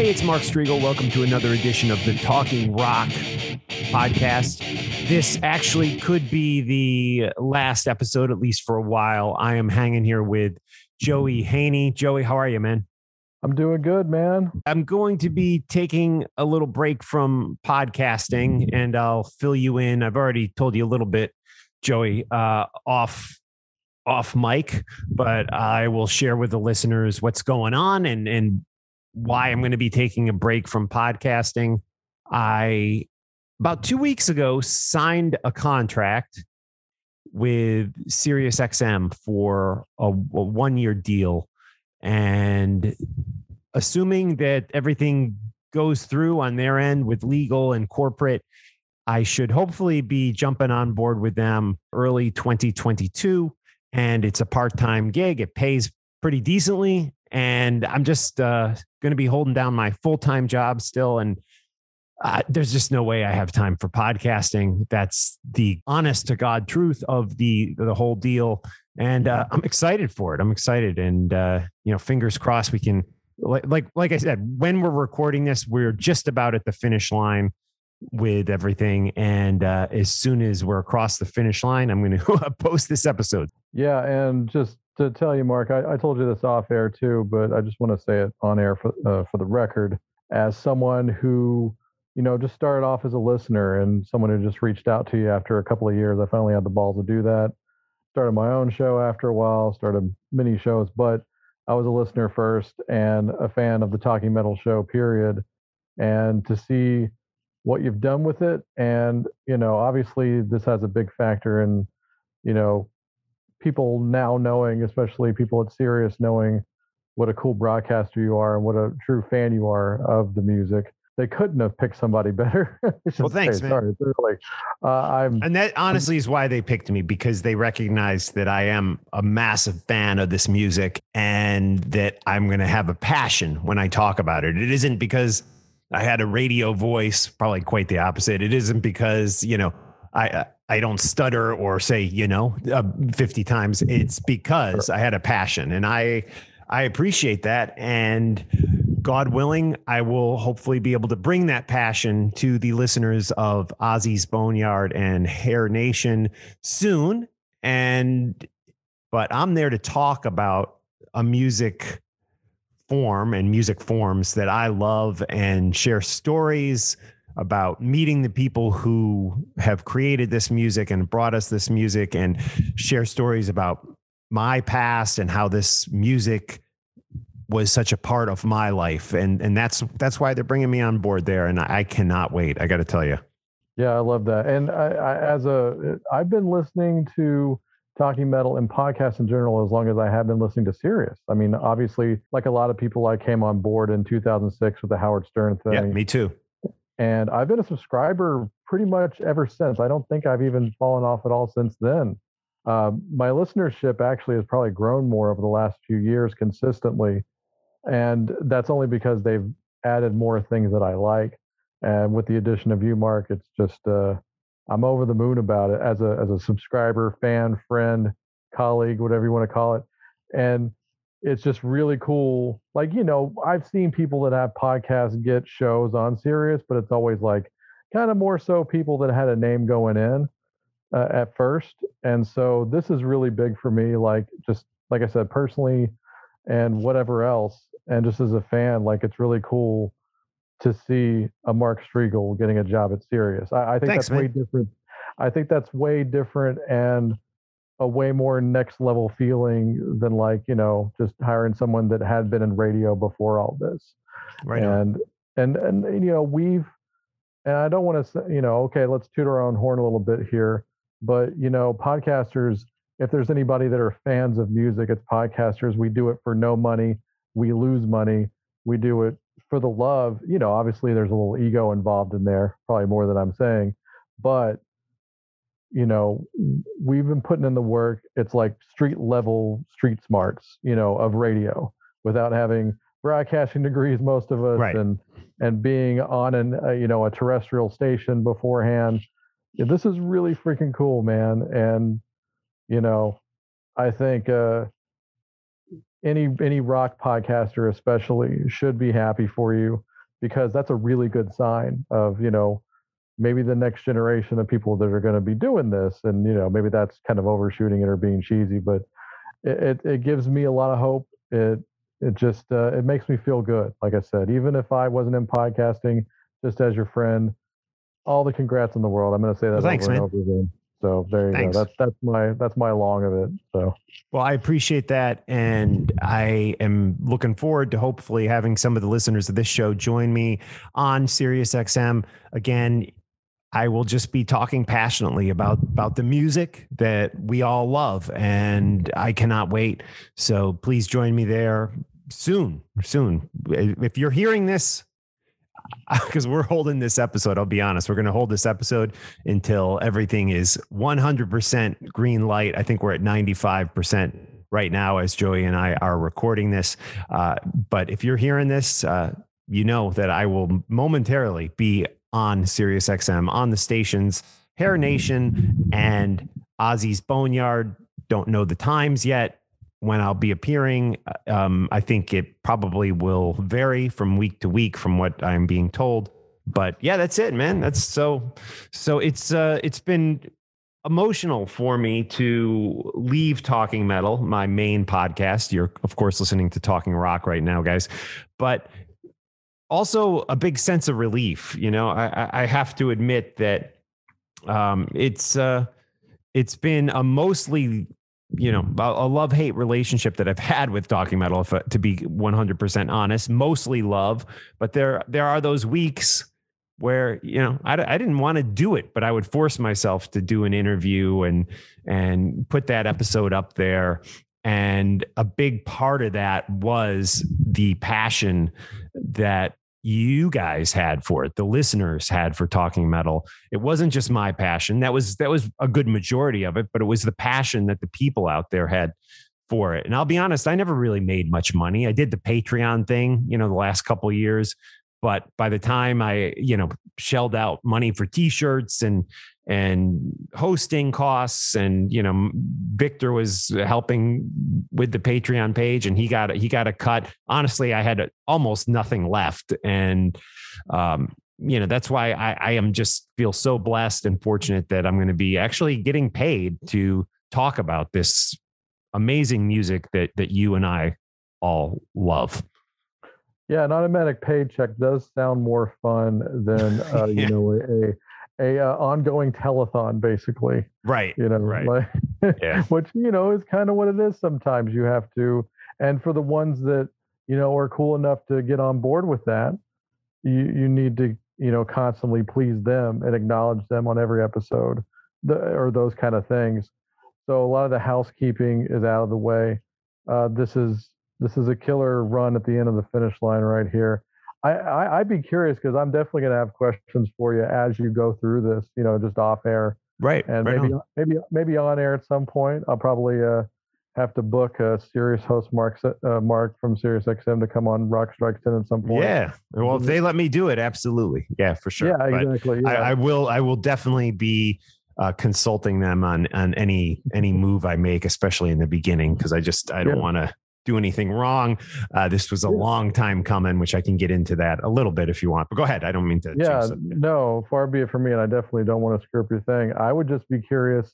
Hey, it's Mark Strigl. Welcome to another edition of the Talking Rock podcast. This actually could be the last episode, at least for a while. I am hanging here with Joey Haney. Joey, how are you, man? I'm doing good, man. I'm going to be taking a little break from podcasting and I'll fill you in. I've already told you a little bit, Joey, uh, off off mic, but I will share with the listeners what's going on and and why I'm going to be taking a break from podcasting. I about 2 weeks ago signed a contract with SiriusXM for a, a one year deal. And assuming that everything goes through on their end with legal and corporate, I should hopefully be jumping on board with them early 2022. And it's a part time gig. It pays pretty decently. And I'm just uh, going to be holding down my full time job still. And uh, there's just no way I have time for podcasting. That's the honest to God truth of the the whole deal, and uh, I'm excited for it. I'm excited, and uh, you know, fingers crossed we can. Like, like like I said, when we're recording this, we're just about at the finish line with everything, and uh, as soon as we're across the finish line, I'm going to post this episode. Yeah, and just to tell you, Mark, I, I told you this off air too, but I just want to say it on air for uh, for the record, as someone who you know, just started off as a listener and someone who just reached out to you after a couple of years. I finally had the balls to do that. Started my own show after a while, started mini shows, but I was a listener first and a fan of the Talking Metal show, period. And to see what you've done with it. And, you know, obviously this has a big factor in, you know, people now knowing, especially people at Sirius knowing what a cool broadcaster you are and what a true fan you are of the music they couldn't have picked somebody better. well, thanks, say, man. Sorry, really, uh, I'm, and that honestly is why they picked me because they recognize that I am a massive fan of this music and that I'm going to have a passion when I talk about it. It isn't because I had a radio voice, probably quite the opposite. It isn't because you know I I don't stutter or say you know uh, 50 times. It's because I had a passion, and I I appreciate that and God willing, I will hopefully be able to bring that passion to the listeners of Ozzy's Boneyard and Hair Nation soon. And, but I'm there to talk about a music form and music forms that I love and share stories about meeting the people who have created this music and brought us this music and share stories about my past and how this music was such a part of my life, and and that's that's why they're bringing me on board there, and I, I cannot wait. I got to tell you. Yeah, I love that. And I, I, as a, I've been listening to talking metal and podcasts in general as long as I have been listening to Sirius. I mean, obviously, like a lot of people, I came on board in 2006 with the Howard Stern thing. Yeah, me too. And I've been a subscriber pretty much ever since. I don't think I've even fallen off at all since then. Uh, my listenership actually has probably grown more over the last few years consistently and that's only because they've added more things that I like. And with the addition of you, Mark, it's just uh, I'm over the moon about it as a as a subscriber, fan, friend, colleague, whatever you want to call it. And it's just really cool. Like you know, I've seen people that have podcasts get shows on Sirius, but it's always like kind of more so people that had a name going in uh, at first. And so this is really big for me. Like just like I said, personally, and whatever else and just as a fan, like it's really cool to see a Mark Strigl getting a job at Sirius. I, I think Thanks, that's man. way different. I think that's way different and a way more next level feeling than like you know just hiring someone that had been in radio before all this. Right. And and and you know we've and I don't want to say you know okay let's toot our own horn a little bit here, but you know podcasters if there's anybody that are fans of music, it's podcasters. We do it for no money we lose money. We do it for the love. You know, obviously there's a little ego involved in there, probably more than I'm saying, but you know, we've been putting in the work. It's like street level, street smarts, you know, of radio without having broadcasting degrees, most of us, right. and and being on an uh, you know a terrestrial station beforehand. Yeah, this is really freaking cool, man. And you know, I think uh, any any rock podcaster especially should be happy for you because that's a really good sign of you know maybe the next generation of people that are going to be doing this and you know maybe that's kind of overshooting it or being cheesy but it, it, gives me a lot of hope it it just uh, it makes me feel good like i said even if i wasn't in podcasting just as your friend all the congrats in the world i'm going to say that well, thanks, over man. and over again so there you Thanks. go. That's that's my that's my long of it. So well, I appreciate that, and I am looking forward to hopefully having some of the listeners of this show join me on SiriusXM again. I will just be talking passionately about about the music that we all love, and I cannot wait. So please join me there soon. Soon, if you're hearing this because we're holding this episode. I'll be honest, we're going to hold this episode until everything is 100% green light. I think we're at 95% right now as Joey and I are recording this. Uh, but if you're hearing this, uh, you know that I will momentarily be on SiriusXM on the stations, Hair Nation and Ozzy's Boneyard. Don't know the times yet when I'll be appearing. Uh, um, I think it probably will vary from week to week from what I'm being told. But yeah, that's it, man. That's so so it's uh it's been emotional for me to leave Talking Metal, my main podcast. You're of course listening to Talking Rock right now, guys. But also a big sense of relief. You know, I, I have to admit that um, it's uh, it's been a mostly you know a love hate relationship that I've had with talking metal. If, uh, to be one hundred percent honest, mostly love, but there there are those weeks where you know I, I didn't want to do it, but I would force myself to do an interview and and put that episode up there. And a big part of that was the passion that you guys had for it the listeners had for talking metal. It wasn't just my passion. That was that was a good majority of it but it was the passion that the people out there had for it. And i'll be honest i never really made much money. I did the patreon thing you know the last couple years but by the time i you know shelled out money for t-shirts and and hosting costs and you know Victor was helping with the Patreon page and he got he got a cut honestly I had almost nothing left and um, you know that's why I, I am just feel so blessed and fortunate that I'm going to be actually getting paid to talk about this amazing music that that you and I all love. Yeah, an automatic paycheck does sound more fun than uh, yeah. you know a, a uh, ongoing telethon basically. Right you know right. like, yeah. which you know is kind of what it is sometimes. You have to and for the ones that you know are cool enough to get on board with that you you need to you know constantly please them and acknowledge them on every episode the, or those kind of things. So a lot of the housekeeping is out of the way. Uh, this is this is a killer run at the end of the finish line right here I, I would be curious because I'm definitely going to have questions for you as you go through this. You know, just off air, right? And right maybe on. maybe maybe on air at some point. I'll probably uh, have to book a Sirius host Mark uh, Mark from Sirius XM to come on Rock Strikes Ten at some point. Yeah, well, if they let me do it, absolutely. Yeah, for sure. Yeah, exactly. Yeah. I, I will. I will definitely be uh, consulting them on on any any move I make, especially in the beginning, because I just I don't yeah. want to do anything wrong. Uh, this was a long time coming, which I can get into that a little bit if you want. But go ahead. I don't mean to. Yeah, no, far be it from me, and I definitely don't want to screw up your thing. I would just be curious,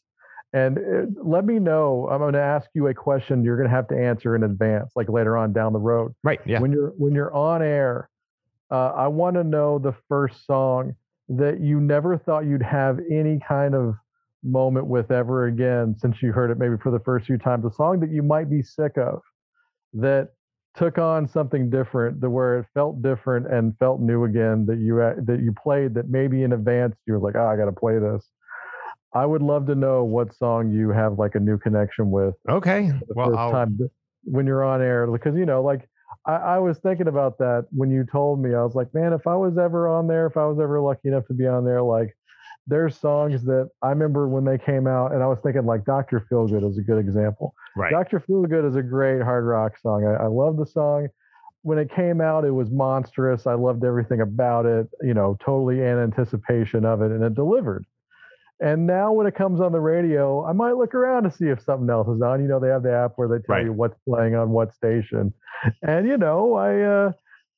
and it, uh, let me know. I'm going to ask you a question you're going to have to answer in advance, like later on down the road. Right. Yeah. When you're when you're on air, uh, I want to know the first song that you never thought you'd have any kind of moment with ever again since you heard it maybe for the first few times a song that you might be sick of that took on something different to where it felt different and felt new again that you uh, that you played that maybe in advance you were like oh i gotta play this. I would love to know what song you have like a new connection with okay well time when you're on air because you know like I, I was thinking about that when you told me i was like man if i was ever on there if i was ever lucky enough to be on there like there's songs that I remember when they came out, and I was thinking like Dr. Feelgood is a good example. Right. Dr. Feelgood is a great hard rock song. I, I love the song. When it came out, it was monstrous. I loved everything about it, you know, totally in anticipation of it, and it delivered. And now when it comes on the radio, I might look around to see if something else is on. You know, they have the app where they tell right. you what's playing on what station. And, you know, I, uh,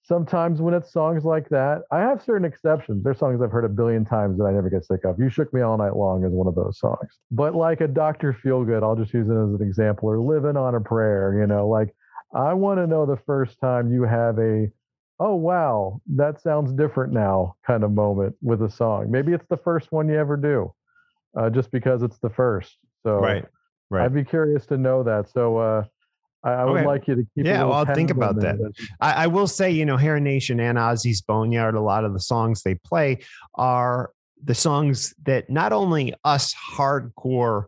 sometimes when it's songs like that, I have certain exceptions. There's songs I've heard a billion times that I never get sick of. You Shook Me All Night Long is one of those songs. But like a Dr. Feelgood, I'll just use it as an example, or Living on a Prayer, you know, like I want to know the first time you have a, oh, wow, that sounds different now kind of moment with a song. Maybe it's the first one you ever do, uh, just because it's the first. So right, right. I'd be curious to know that. So, uh, I, I would Okay. like you to keep. Yeah, well, I'll think about that. that. I, I will say, you know, Hair Nation and Ozzy's Boneyard, a lot of the songs they play are the songs that not only us hardcore,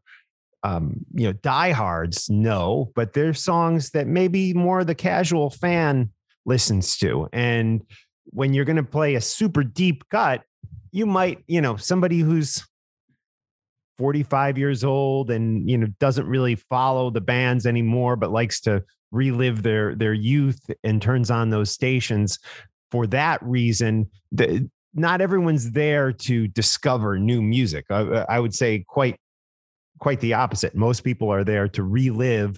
um, you know, diehards know, but they're songs that maybe more the casual fan listens to. And when you're going to play a super deep cut, you might, you know, somebody who's 45 years old and you know doesn't really follow the bands anymore but likes to relive their their youth and turns on those stations. For that reason the, not everyone's there to discover new music. I, I would say quite quite the opposite. Most people are there to relive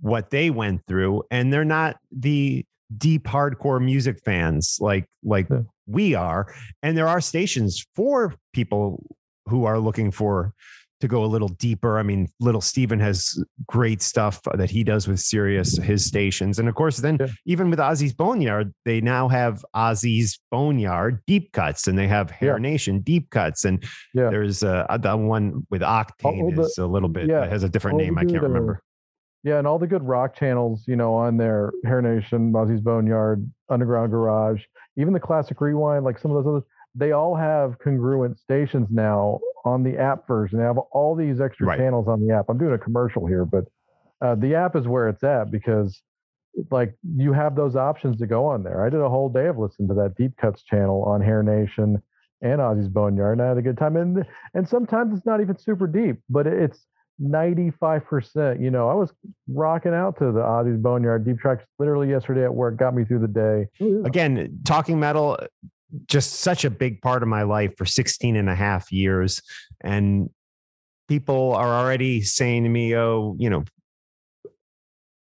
what they went through and they're not the deep hardcore music fans like like Yeah. we are. And there are stations for people who are looking for to go a little deeper. I mean, little Steven has great stuff that he does with Sirius, his stations. And of course, then Yeah. even with Ozzy's Boneyard, they now have Ozzy's Boneyard deep cuts and they have Hair Yeah. Nation deep cuts. And Yeah. there's uh, the one with Octane the- is a little bit, yeah, has a different name. I can't good, uh, remember. Yeah, and all the good rock channels, you know, on there, Hair Nation, Ozzy's Boneyard, Underground Garage, even the Classic Rewind, like some of those others, they all have congruent stations now on the app version. They have all these extra Right. channels on the app. I'm doing a commercial here, but uh, the app is where it's at because like you have those options to go on there. I did a whole day of listening to that Deep Cuts channel on Hair Nation and Ozzy's Boneyard, and I had a good time. And and sometimes it's not even super deep, but it's 95%. You know, I was rocking out to the Ozzy's Boneyard deep tracks literally yesterday at work, got me through the day. again talking metal just such a big part of my life for 16 and a half years. And people are already saying to me oh you know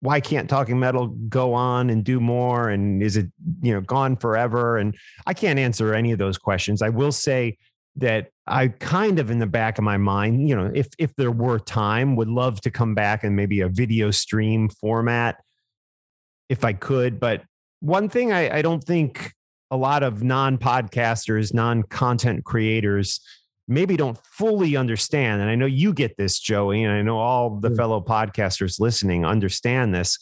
why can't talking metal go on and do more? And is it you know gone forever? And i can't answer any of those questions. I will say that i kind of in the back of my mind you know if if there were time would love to come back and maybe a video stream format if i could. But one thing I, I don't think a lot of non podcasters, non content creators maybe don't fully understand. And I know you get this, Joey, and I know all the Yeah. fellow podcasters listening understand this.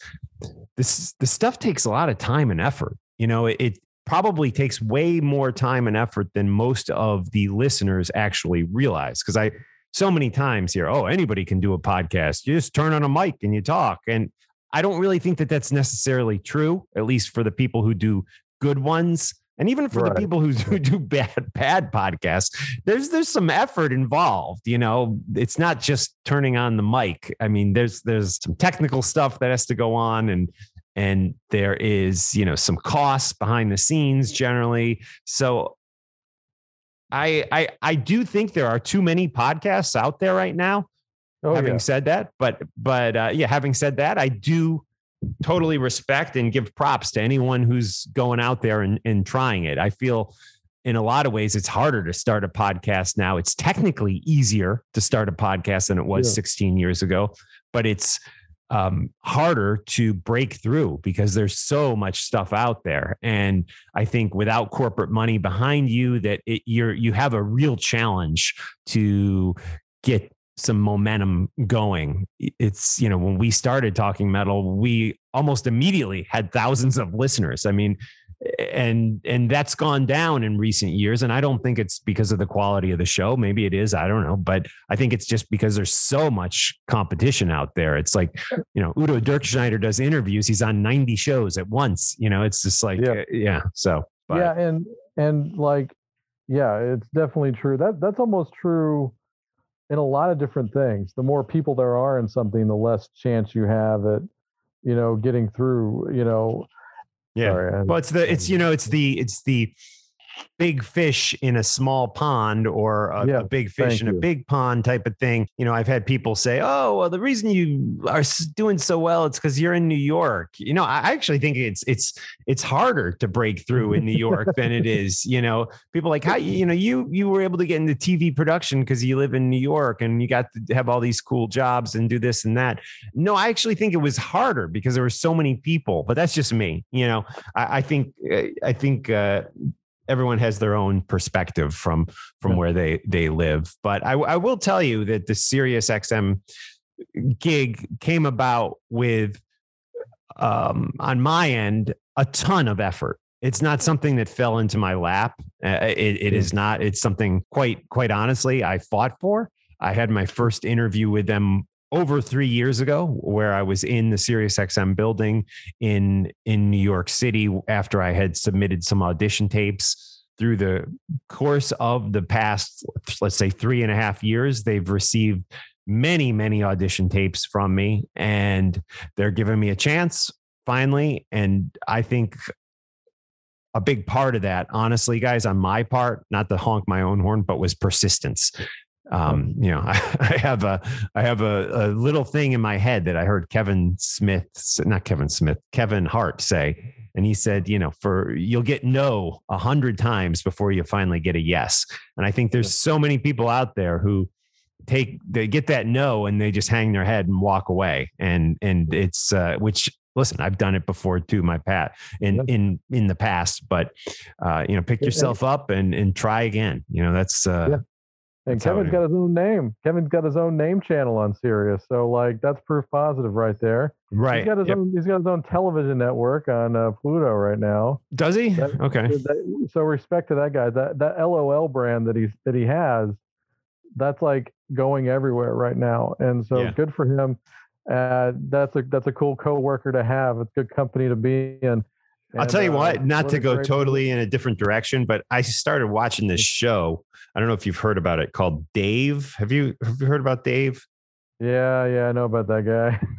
This this stuff takes a lot of time and effort. You know, it, it probably takes way more time and effort than most of the listeners actually realize. Because I so many times hear, oh, anybody can do a podcast. You just turn on a mic and you talk. And I don't really think that that's necessarily true, at least for the people who do good ones. And even for the people who do, do bad bad podcasts, there's there's some effort involved. You know, it's not just turning on the mic. I mean, there's there's some technical stuff that has to go on, and and there is you know some costs behind the scenes generally. So I I I do think there are too many podcasts out there right now Oh, having yeah. said that but but uh, yeah having said that i do totally respect and give props to anyone who's going out there and, and trying it. I feel in a lot of ways it's harder to start a podcast now. It's technically easier to start a podcast than it was Yeah. 16 years ago but it's um, harder to break through because there's so much stuff out there. And i think without corporate money behind you that it, you're you have a real challenge to get some momentum going. It's, you know, when we started talking metal, we almost immediately had thousands of listeners. I mean, and and that's gone down in recent years and I don't think it's because of the quality of the show. Maybe it is, I don't know, but I think it's just because there's so much competition out there. It's like, you know, Udo Dirkschneider does interviews, he's on 90 shows at once, you know, it's just like Yeah. uh, yeah, so but yeah, and and like, yeah, it's definitely true. That that's almost true in a lot of different things. The more people there are in something, the less chance you have at, you know, getting through. You know, yeah. sorry, Well, it's the it's you know it's the it's the big fish in a small pond or a, Yeah, a big fish in a you. big pond type of thing. You know, I've had people say, "Oh, well, the reason you are doing so well it's because you're in New York." You know, I actually think it's it's it's harder to break through in New York than it is. You know, people like how you know you you were able to get into TV production because you live in New York and you got to have all these cool jobs and do this and that. No, I actually think it was harder because there were so many people. But that's just me. You know, I, I think uh, I think. Uh, everyone has their own perspective from from where they they live. But I, I will tell you that the Sirius XM gig came about with um, on my end a ton of effort. It's not something that fell into my lap. Uh, it, it is not. It's something quite quite honestly I fought for. I had my first interview with them over three years ago, where I was in the Sirius XM building in in New York City after I had submitted some audition tapes. Through the course of the past, let's say three and a half years, they've received many, many audition tapes from me, and they're giving me a chance finally. And I think a big part of that, honestly, guys, on my part, not to honk my own horn, but was persistence. Um, you know, I, I have a I have a, a little thing in my head that I heard Kevin Smith, not Kevin Smith, Kevin Hart say, and he said, you know, for you'll get no a hundred times before you finally get a yes. And I think there's so many people out there who take they get that no and they just hang their head and walk away. And and it's uh, which listen, I've done it before too, my pat in Yeah. in in the past, but uh, you know, pick yourself up and and try again. You know, that's uh Yeah. And That's Kevin's got his own name. Kevin's got his own name channel on Sirius. So like that's proof positive right there. right. He's got his Yep. own he's got his own television network on uh, Pluto right now. Does he? That- Okay. So that- So respect to that guy. That that LOL brand that he's that he has, that's like going everywhere right now. And so Yeah. good for him. Uh, that's a that's a cool coworker to have. It's good company to be in. I'll tell you uh, what, not what to go totally in a different direction, but I started watching this show. I don't know if you've heard about it called Dave. Have you have you heard about Dave? Yeah, yeah, I know about that guy.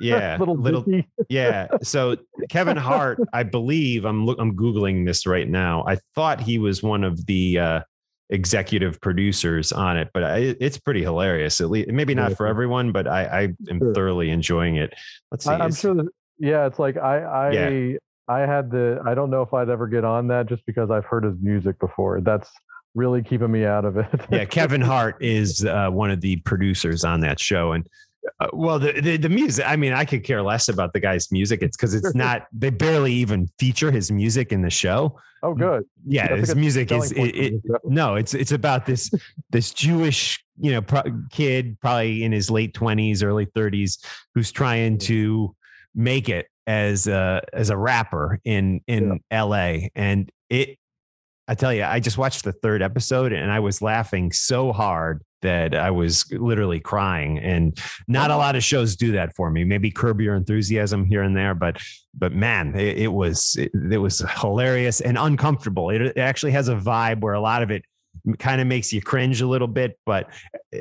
Yeah, little little yeah. So Kevin Hart, I believe I'm look, I'm googling this right now. I thought he was one of the uh, executive producers on it, but I, it's pretty hilarious. At least maybe not for everyone, but I, I am Sure. thoroughly enjoying it. Let's see. I, I'm sure that yeah, it's like I I Yeah. I had the I don't know if I'd ever get on that just because I've heard his music before. That's really keeping me out of it. yeah, Kevin Hart is uh, one of the producers on that show, and uh, well, the, the the music. I mean, I could care less about the guy's music. It's because it's not. They barely even feature his music in the show. oh, good. Yeah, That's his music is. It, it, no, it's it's about this this Jewish you know pro- kid, probably in his late twenties, early thirties, who's trying to make it as a as a rapper in in L.A. and it. I tell you, I just watched the third episode and I was laughing so hard that I was literally crying. And not a lot of shows do that for me. Maybe Curb Your Enthusiasm here and there, but but man, it, it was it, it was hilarious and uncomfortable. It, it actually has a vibe where a lot of it kind of makes you cringe a little bit, but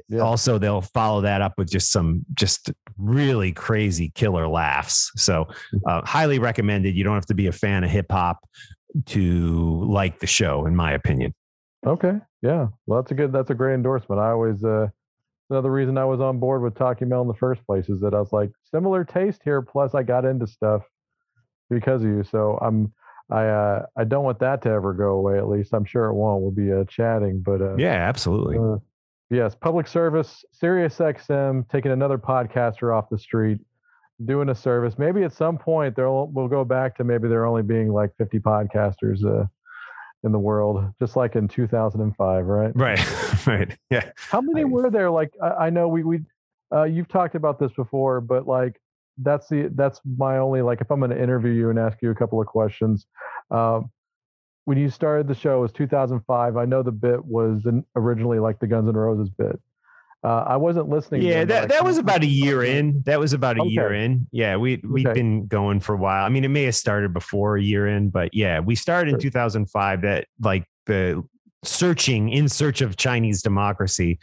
Yeah. also they'll follow that up with just some just really crazy killer laughs. So uh, highly recommended. You don't have to be a fan of hip hop to like the show, in my opinion. Okay. Yeah. Well, that's a good. That's a great endorsement. I always. Uh, another reason I was on board with Talking Metal in the first place is that I was like similar taste here. Plus, I got into stuff because of you. So I'm. I. Uh, I don't want that to ever go away. At least I'm sure it won't. We'll be uh, chatting, but. Uh, Yeah, absolutely. Uh, yes, public service, Sirius XM, taking another podcaster off the street, doing a service. Maybe at some point there we'll go back to maybe there only being like 50 podcasters uh, in the world, just like in 2005, right? Right, right. Yeah. How many were there? Like I, I know we we uh, you've talked about this before, but like that's the that's my only like if I'm going to interview you and ask you a couple of questions. Um, when you started the show it was 2005. I know the bit was originally like the Guns N' Roses bit. Uh, I wasn't listening. Yeah, that, that was about a year in. That was about a year in. Yeah, we we've Okay. been going for a while. I mean, it may have started before a year in, but yeah, we started in 2005. That like the searching in search of Chinese democracy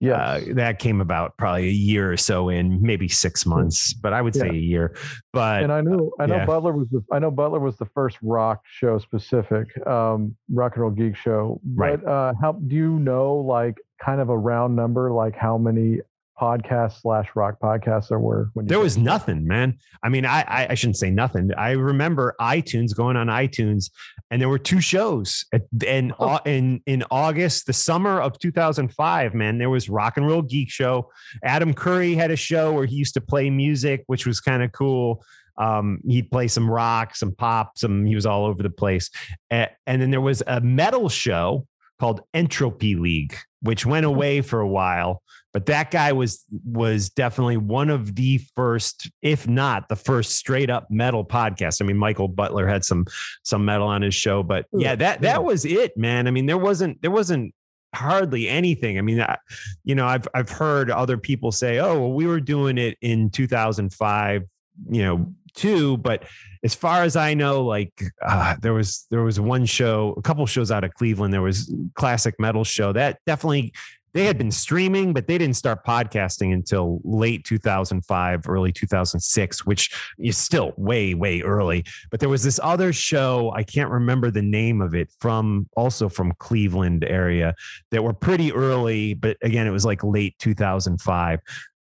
Yeah, uh, that came about probably a year or so in, maybe six months, but I would say yeah. a year. But and I know I know yeah. Butler was the I know Butler was the first rock show specific um, rock and roll geek show. Right. But uh, how do you know like kind of a round number like how many podcasts slash rock podcasts there were when there was nothing man. I mean I, I, I shouldn't say nothing. I remember itunes going on itunes and there were two shows and oh. in in august the summer of 2005 man there was rock and roll geek show. Adam curry had a show where he used to play music which was kind of cool. Um, he'd play some rock, some pop, some he was all over the place. and then there was a metal show called Entropy League, which went mm-hmm. away for a while. But that guy was was definitely one of the first, if not the first, straight up metal podcast. I mean, Michael Butler had some some metal on his show, but yeah, that that was it, man. I mean, there wasn't there wasn't hardly anything. I mean, I, you know, I've I've heard other people say, "Oh, well, we were doing it in 2005." You know, too. But as far as I know, like uh, there was there was one show, a couple shows out of Cleveland. There was classic metal show that definitely they had been streaming, but they didn't start podcasting until late 2005, early 2006, which is still way, way early. But there was this other show, I can't remember the name of it, from also from Cleveland area that were pretty early, but again, it was like late 2005.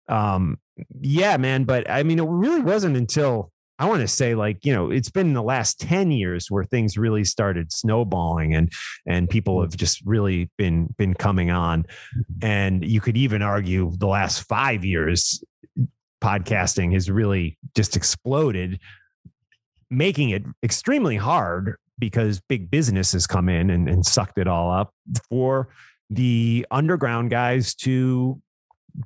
Um, yeah, man. But I mean, it really wasn't until I want to say like, you know, it's been the last 10 years where things really started snowballing and and people have just really been been coming on. And you could even argue the last 5 years podcasting has really just exploded making it extremely hard because big business has come in and, and sucked it all up for the underground guys to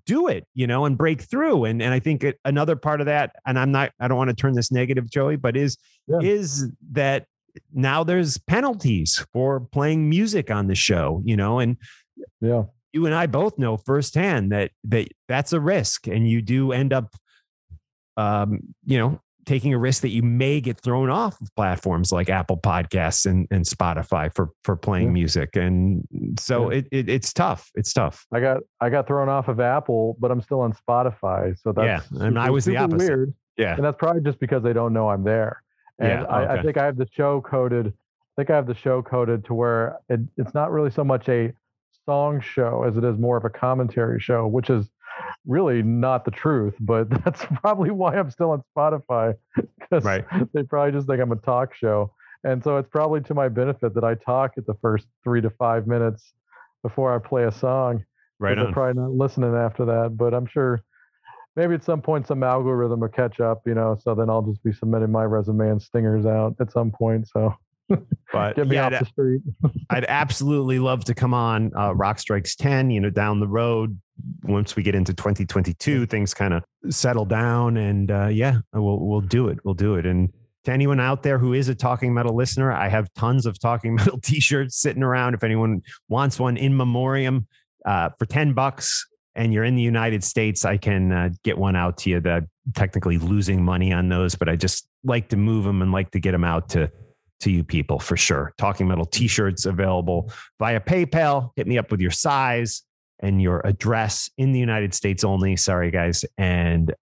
do it, you know, and break through. And and I think another part of that, and I'm not, I don't want to turn this negative, Joey, but is yeah. is that now there's penalties for playing music on the show, you know, and yeah, you and I both know firsthand that that that's a risk, and you do end up, um, you know, taking a risk that you may get thrown off of platforms like Apple Podcasts and, and Spotify for for playing yeah. music. And so yeah. it, it, it's tough. It's tough. I got I got thrown off of Apple, but I'm still on Spotify. So that's yeah. And I was the opposite. Weird. Yeah. And that's probably just because they don't know I'm there. And yeah, okay. I, I, think I have the show coded. I think I have the show coded to where it, it's not really so much a song show as it is more of a commentary show, which is really not the truth, but that's probably why I'm still on Spotify right. they probably just think I'm a talk show. And so it's probably to my benefit that I talk at the first three to five minutes before I play a song. Right. They're probably not listening after that, but I'm sure maybe at some point some algorithm will catch up, you know, so then I'll just be submitting my resume and stingers out at some point. So but get me yeah, off the street. I'd absolutely love to come on uh, Rock Strikes 10, you know, down the road. Once we get into 2022, things kind of settle down. And uh, yeah, we'll, we'll do it. We'll do it. And to anyone out there who is a Talking Metal listener, I have tons of Talking Metal t shirts sitting around. If anyone wants one in memoriam uh, for 10 bucks, and you're in the United States, I can uh, get one out to you. That technically losing money on those, but I just like to move them and like to get them out to to you people for sure. Talking Metal t shirts available via PayPal. Hit me up with your size and your address in the United States only. Sorry, guys. And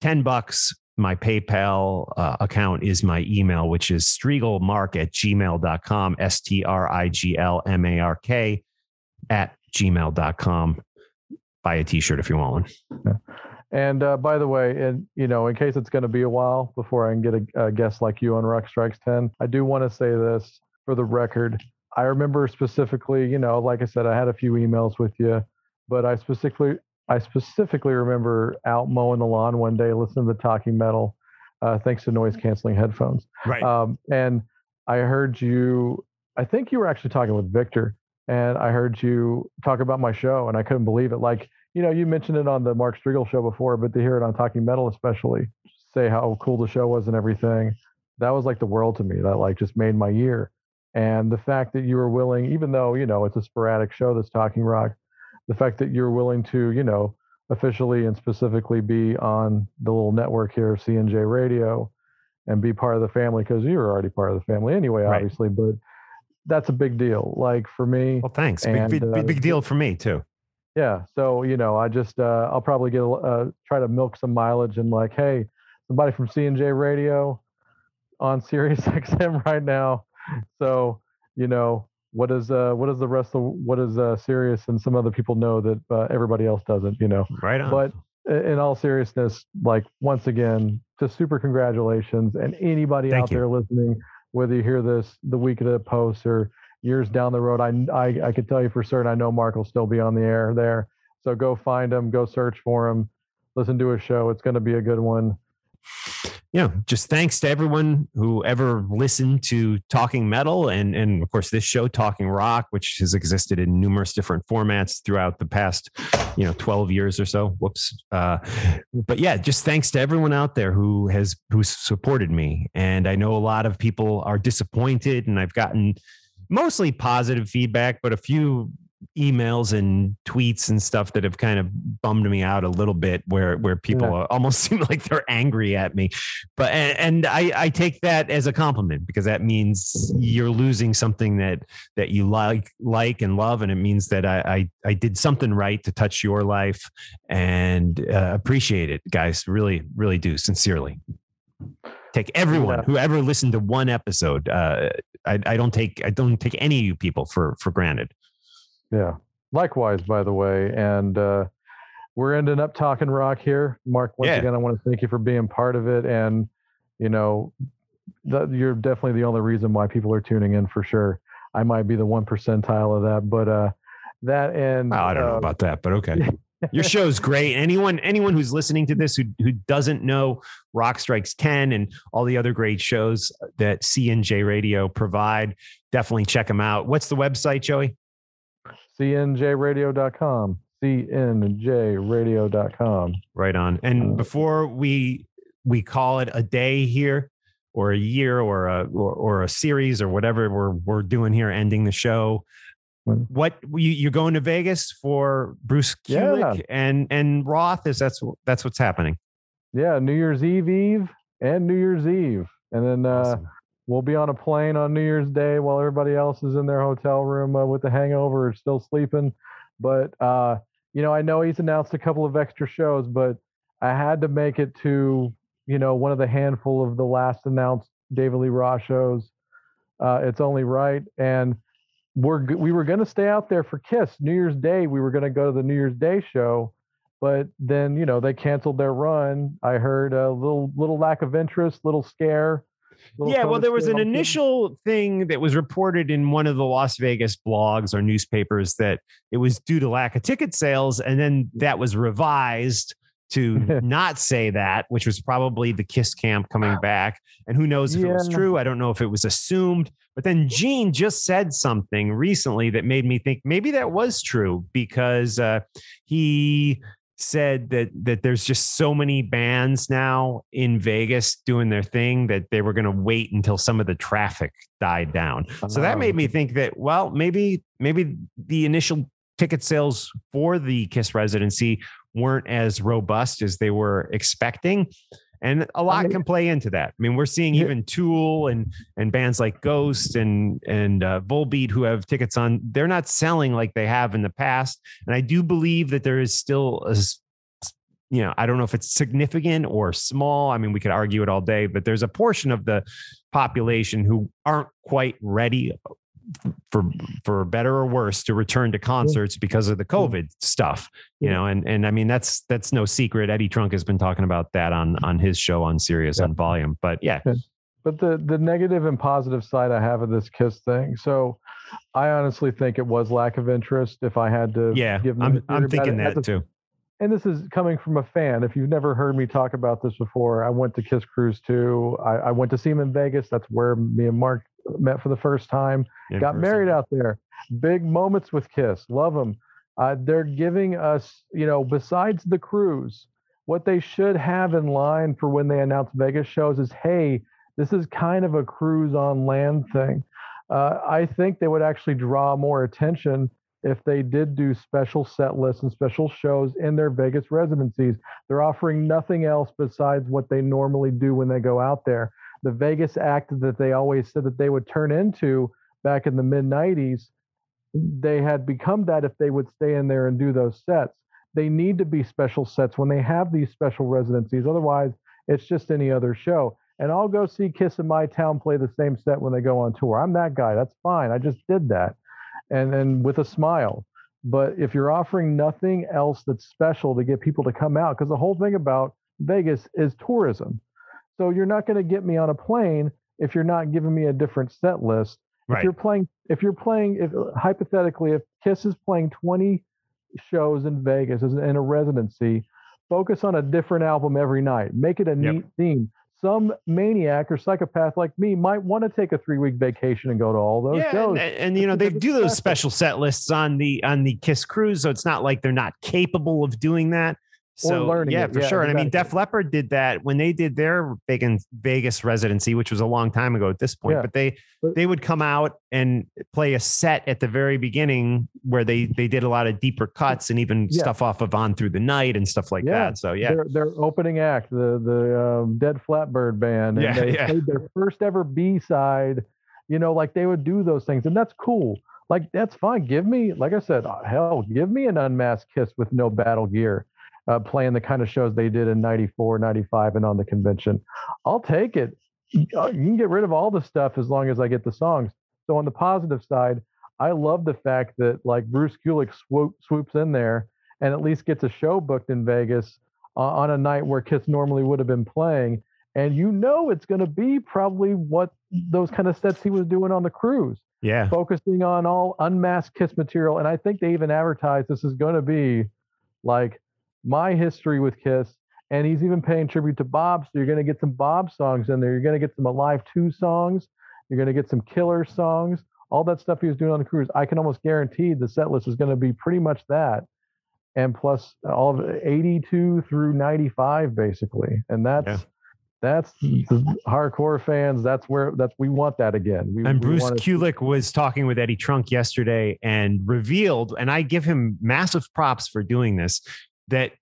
10 bucks. My PayPal uh, account is my email, which is striglmark at gmail.com, S T R I G L M A R K at gmail.com. Buy a t shirt if you want one. And uh, by the way, in you know, in case it's going to be a while before I can get a, a guest like you on Rock Strikes Ten, I do want to say this for the record. I remember specifically, you know, like I said, I had a few emails with you, but I specifically, I specifically remember out mowing the lawn one day, listening to the Talking Metal, uh, thanks to noise canceling headphones. Right. Um, and I heard you. I think you were actually talking with Victor, and I heard you talk about my show, and I couldn't believe it. Like you know, you mentioned it on the Mark Strigl show before, but to hear it on Talking Metal, especially, say how cool the show was and everything, that was like the world to me. That like just made my year. And the fact that you were willing, even though you know it's a sporadic show that's talking rock, the fact that you're willing to, you know, officially and specifically be on the little network here, CNJ Radio, and be part of the family because you're already part of the family anyway, right. obviously. But that's a big deal. Like for me. Well, thanks. And, big, big, uh, big deal for me too Yeah. So you know, I just uh, I'll probably get uh, try to milk some mileage and like, hey, somebody from C&J Radio on Sirius XM right now. So you know, what is uh what does the rest of what is uh Sirius and some other people know that uh, everybody else doesn't? You know. Right on. But in all seriousness, like once again, just super congratulations. And anybody Thank out you. there listening, whether you hear this the week of the post or years down the road, I, I, I could tell you for certain, I know Mark will still be on the air there. So go find him, go search for him, listen to his show. It's going to be a good one. Yeah, just thanks to everyone who ever listened to Talking Metal and and of course this show Talking Rock, which has existed in numerous different formats throughout the past, you know, 12 years or so. Whoops. Uh, but yeah, just thanks to everyone out there who has who supported me. And I know a lot of people are disappointed, and I've gotten mostly positive feedback, but a few emails and tweets and stuff that have kind of bummed me out a little bit where where people Yeah. almost seem like they're angry at me. But and, and I, I take that as a compliment because that means you're losing something that that you like like and love. And it means that I I, I did something right to touch your life and uh, appreciate it guys. Really really do. Sincerely. Take everyone who ever listened to one episode uh, I, I don't take I don't take any of you people for for granted Yeah. Likewise, by the way. And uh, we're ending up talking rock here. Mark, once Yeah. again, I want to thank you for being part of it. And, you know, that you're definitely the only reason why people are tuning in for sure. I might be the one percentile of that, but uh, that and Well, I don't know uh, about that, but okay. Your show's great. Anyone anyone who's listening to this who who doesn't know Rock Strikes 10 and all the other great shows that C&J Radio provide, definitely check them out. What's the website, Joey? cnjradio.com. cnjradio.com. Right on. And Uh, before we we call it a day here or a year or a or, or a series or whatever we're we're doing here ending the show. Mm. What you, you're going to Vegas for Bruce Kulick Yeah. and and Roth is that's that's what's happening. Yeah, New Year's Eve Eve and New Year's Eve. And then uh, Awesome. We'll be on a plane on New Year's Day while everybody else is in their hotel room uh, with the hangover or still sleeping. But uh, you know, I know he's announced a couple of extra shows, but I had to make it to you know one of the handful of the last announced David Lee Roth shows. Uh, it's only right, and we're we were going to stay out there for Kiss New Year's Day. We were going to go to the New Year's Day show, but then you know they canceled their run. I heard a little little lack of interest, little scare. Yeah, well, there was an initial thing that was reported in one of the Las Vegas blogs or newspapers that it was due to lack of ticket sales, and then that was revised to not say that, which was probably the Kiss camp coming back. And who knows if it was true? I don't know if it was assumed. But then Gene just said something recently that made me think maybe that was true because uh, he said that that there's just so many bands now in Vegas doing their thing that they were going to wait until some of the traffic died down. So that Oh. made me think that well, maybe maybe the initial ticket sales for the Kiss residency weren't as robust as they were expecting. And a lot mean- can play into that. I mean, we're seeing Yeah. even Tool and and bands like Ghost and and uh, Volbeat who have tickets on. They're not selling like they have in the past. And I do believe that there is still a. you know, I don't know if it's significant or small. I mean, we could argue it all day, but there's a portion of the population who aren't quite ready for for better or worse to return to concerts because of the COVID stuff. You know, and and I mean that's that's no secret. Eddie Trunk has been talking about that on on his show on Sirius Yeah. on Volume. But yeah, But the the negative and positive side I have of this Kiss thing. So I honestly think it was lack of interest. If I had to, yeah, give I'm I'm thinking it, that a- too. And this is coming from a fan. If you've never heard me talk about this before, I went to Kiss Cruise too. I, I went to see him in Vegas. That's where me and Mark met for the first time. in Got person. married out there. Big moments with Kiss. Love them. Uh, they're giving us, you know, besides the cruise, what they should have in line for when they announce Vegas shows is, hey, this is kind of a cruise on land thing. Uh, I think they would actually draw more attention if they did do special set lists and special shows in their Vegas residencies. They're offering nothing else besides what they normally do when they go out there. The Vegas act that they always said that they would turn into back in the mid 90s they had become that if they would stay in there and do those sets. They need to be special sets when they have these special residencies. Otherwise, it's just any other show. And I'll go see Kiss in my town play the same set when they go on tour. I'm that guy. That's fine. I just did that. And then with a smile. But if you're offering nothing else that's special to get people to come out, because the whole thing about Vegas is tourism. So you're not going to get me on a plane if you're not giving me a different set list. Right. If you're playing, if you're playing, if hypothetically, if Kiss is playing 20 shows in Vegas in a residency, focus on a different album every night. Make it a Yep. neat theme. Some maniac or psychopath like me might want to take a three week vacation and go to all those yeah, shows. and, and, you know they do those special. special set lists on the on the Kiss cruise, so it's not like they're not capable of doing that. So learning yeah, it. for Yeah, sure. And I mean. Def Leppard did that when they did their Vegas Vegas residency, which was a long time ago at this point. Yeah. But they But- they would come out and play a set at the very beginning where they they did a lot of deeper cuts and even Yeah. stuff off of On Through the Night and stuff like that. So yeah, Their, their opening act, the the um, Ded Flatbird Band, and Yeah, they yeah. played their first ever B side. You know, like they would do those things, and that's cool. Like that's fine. Give me, like I said, uh, hell, give me an unmasked Kiss with no battle gear, uh, playing the kind of shows they did in '94, '95, and on the convention. I'll take it. Uh, You can get rid of all the stuff as long as I get the songs. So on the positive side, I love the fact that like Bruce Kulick swoop, swoops in there and at least gets a show booked in Vegas uh, on a night where Kiss normally would have been playing. And you know it's going to be probably what those kind of sets he was doing on the cruise, yeah, focusing on all unmasked Kiss material. And I think they even advertised this is going to be like my history with Kiss. And he's even paying tribute to Bob. So you're going to get some Bob songs in there. You're going to get some Alive 2 songs. You're going to get some Killer songs. All that stuff he was doing on the cruise. I can almost guarantee the set list is going to be pretty much that and plus all of 82 through 95 basically and that's Yeah. that's hmm. the hardcore fans that's where that's we want that again we, and we Bruce wanna- Kulick was talking with Eddie Trunk yesterday and revealed, and I give him massive props for doing this, that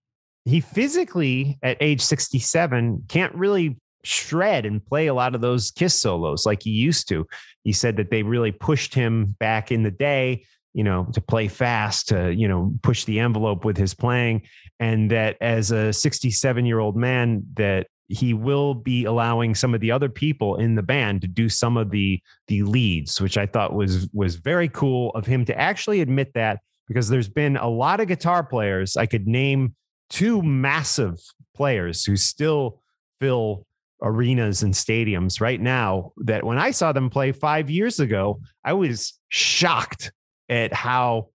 he physically at age 67 can't really shred and play a lot of those kiss solos like he used to. He said that they really pushed him back in the day, you know, to play fast, to, you know, push the envelope with his playing. And that as a 67 year old man, that he will be allowing some of the other people in the band to do some of the the leads, which I thought was was very cool of him to actually admit that because there's been a lot of guitar players. I could name two massive players who still fill arenas and stadiums right now that when I saw them play 5 years ago, I was shocked at how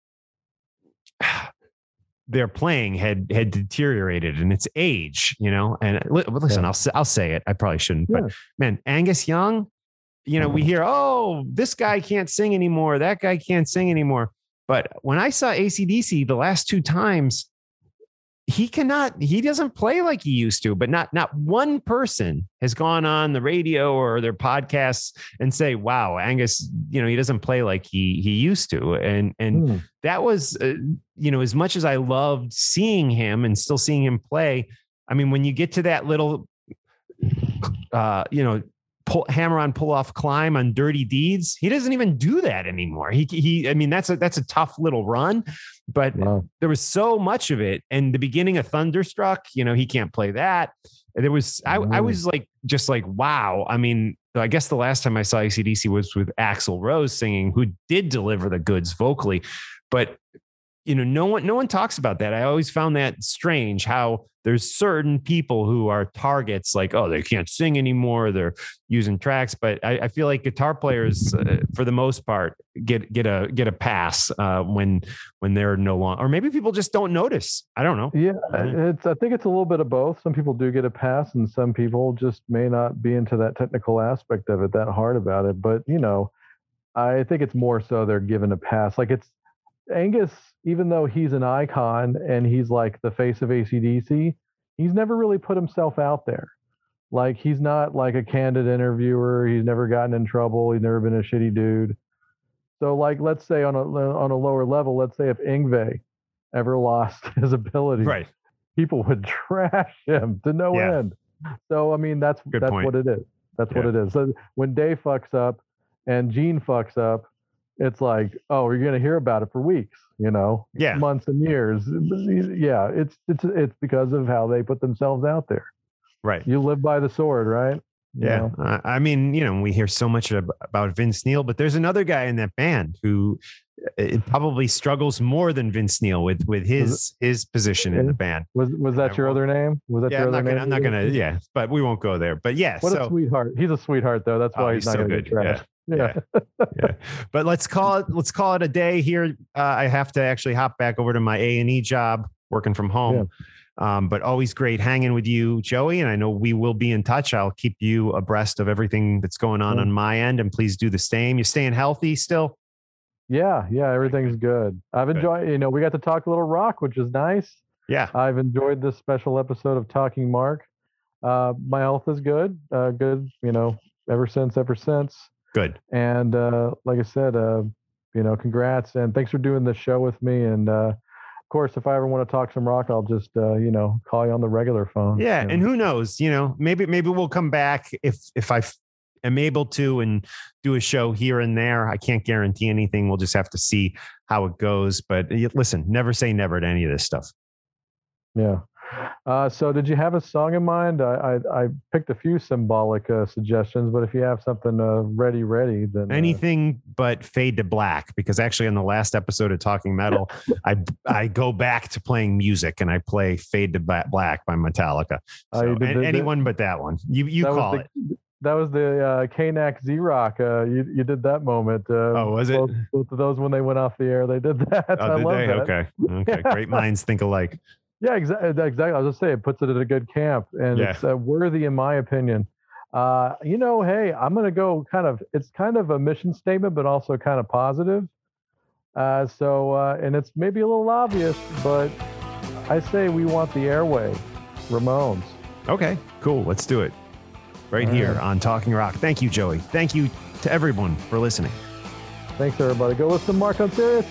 their playing had had deteriorated in its age, you know. And listen, Yeah. I'll say, I'll say it. I probably shouldn't, Yeah. but man, Angus Young, you know, we hear, oh, this guy can't sing anymore, that guy can't sing anymore. But when I saw ACDC the last two times, he cannot, he doesn't play like he used to, but not not one person has gone on the radio or their podcasts and say, wow, Angus, you know, he doesn't play like he he used to. And and Hmm. that was uh, you know as much as i loved seeing him and still seeing him play i mean when you get to that little uh you know pull, hammer on pull off climb on dirty deeds. He doesn't even do that anymore. He he i mean that's a that's a tough little run but Wow. there was so much of it. And the beginning of thunderstruck you know he can't play that. There was I, I Mm. was like just like wow. I mean i guess the last time i saw acdc was with Axl Rose singing who did deliver the goods vocally but you know no one no one talks about that. I always found that strange how there's certain people who are targets like oh they can't sing anymore they're using tracks but i, I feel like guitar players uh, for the most part get get a get a pass uh, when when they're no longer or maybe people just don't notice. I don't know. Yeah it's i think it's a little bit of both. Some people do get a pass and some people just may not be into that technical aspect of it that hard about it but you know i think it's more so they're given a pass. Like it's angus even though he's an icon and he's like the face of acdc he's never really put himself out there like he's not like a candid interviewer he's never gotten in trouble he's never been a shitty dude so like let's say on a on a lower level let's say if Yngwie ever lost his ability right people would trash him to no Yeah. end. So I mean, that's Good that's point. what it is. That's what it is. So when Dave fucks up and Gene fucks up, it's like, oh, you're going to hear about it for weeks, you know, Yeah. months and years. Yeah, it's it's it's because of how they put themselves out there. Right. You live by the sword, right? You Yeah. Uh, I mean, you know, we hear so much about Vince Neil, but there's another guy in that band who uh, probably struggles more than Vince Neil with with his his position in the band. Was was that your other name? Was that Yeah, your I'm other gonna, name? I'm not gonna, yeah, but we won't go there. But yeah, What a sweetheart. He's a sweetheart though. That's Oh, why he's he's, not so gonna good. get trashed. Yeah. yeah. but let's call it let's call it a day here. Uh, I have to actually hop back over to my A and E job, working from home. Um, but always great hanging with you, Joey. And I know we will be in touch. I'll keep you abreast of everything that's going on Yeah. on my end, and please do the same. You staying healthy still? Yeah, yeah, everything's good. I've Good. enjoyed, you know, we got to talk a little rock, which is nice. Yeah. I've enjoyed this special episode of Talking Mark. Uh, my health is good, uh, good, you know, ever since, ever since. Good. And uh, like I said, uh, you know, congrats and thanks for doing the show with me. And uh, of course, if I ever want to talk some rock, I'll just, uh, you know, call you on the regular phone. Yeah, you and who knows? You know, maybe maybe we'll come back if if I am able to and do a show here and there. I can't guarantee anything. We'll just have to see how it goes. But listen, never say never to any of this stuff. Yeah. Uh, so, did you have a song in mind? I I, I picked a few symbolic uh, suggestions, but if you have something uh, ready, ready, then uh, Anything but fade to black, because actually on the last episode of Talking Metal, I I go back to playing music and I play Fade to Black by Metallica. Oh, So, you did a- the- the- anyone but that one. You you call the, it. That was the uh, K-Nack Z-Rock. Uh, you you did that moment. Uh, Oh, was it? Both, both of those when they went off the air, they did that. I Oh, did love they? that. Okay. Okay. Great minds think alike. Yeah, exactly. Exactly. I was just saying, it puts it at a good camp, and Yeah. it's uh, worthy, in my opinion. Uh, you know, hey, I'm going to go kind of. It's kind of a mission statement, but also kind of positive. Uh, so, uh, and it's maybe a little obvious, but I say We Want the Airwaves, Ramones. Okay, cool. Let's do it. Right All here right. on Talking Rock. Thank you, Joey. Thank you to everyone for listening. Thanks, everybody. Go listen to Mark on Sirius.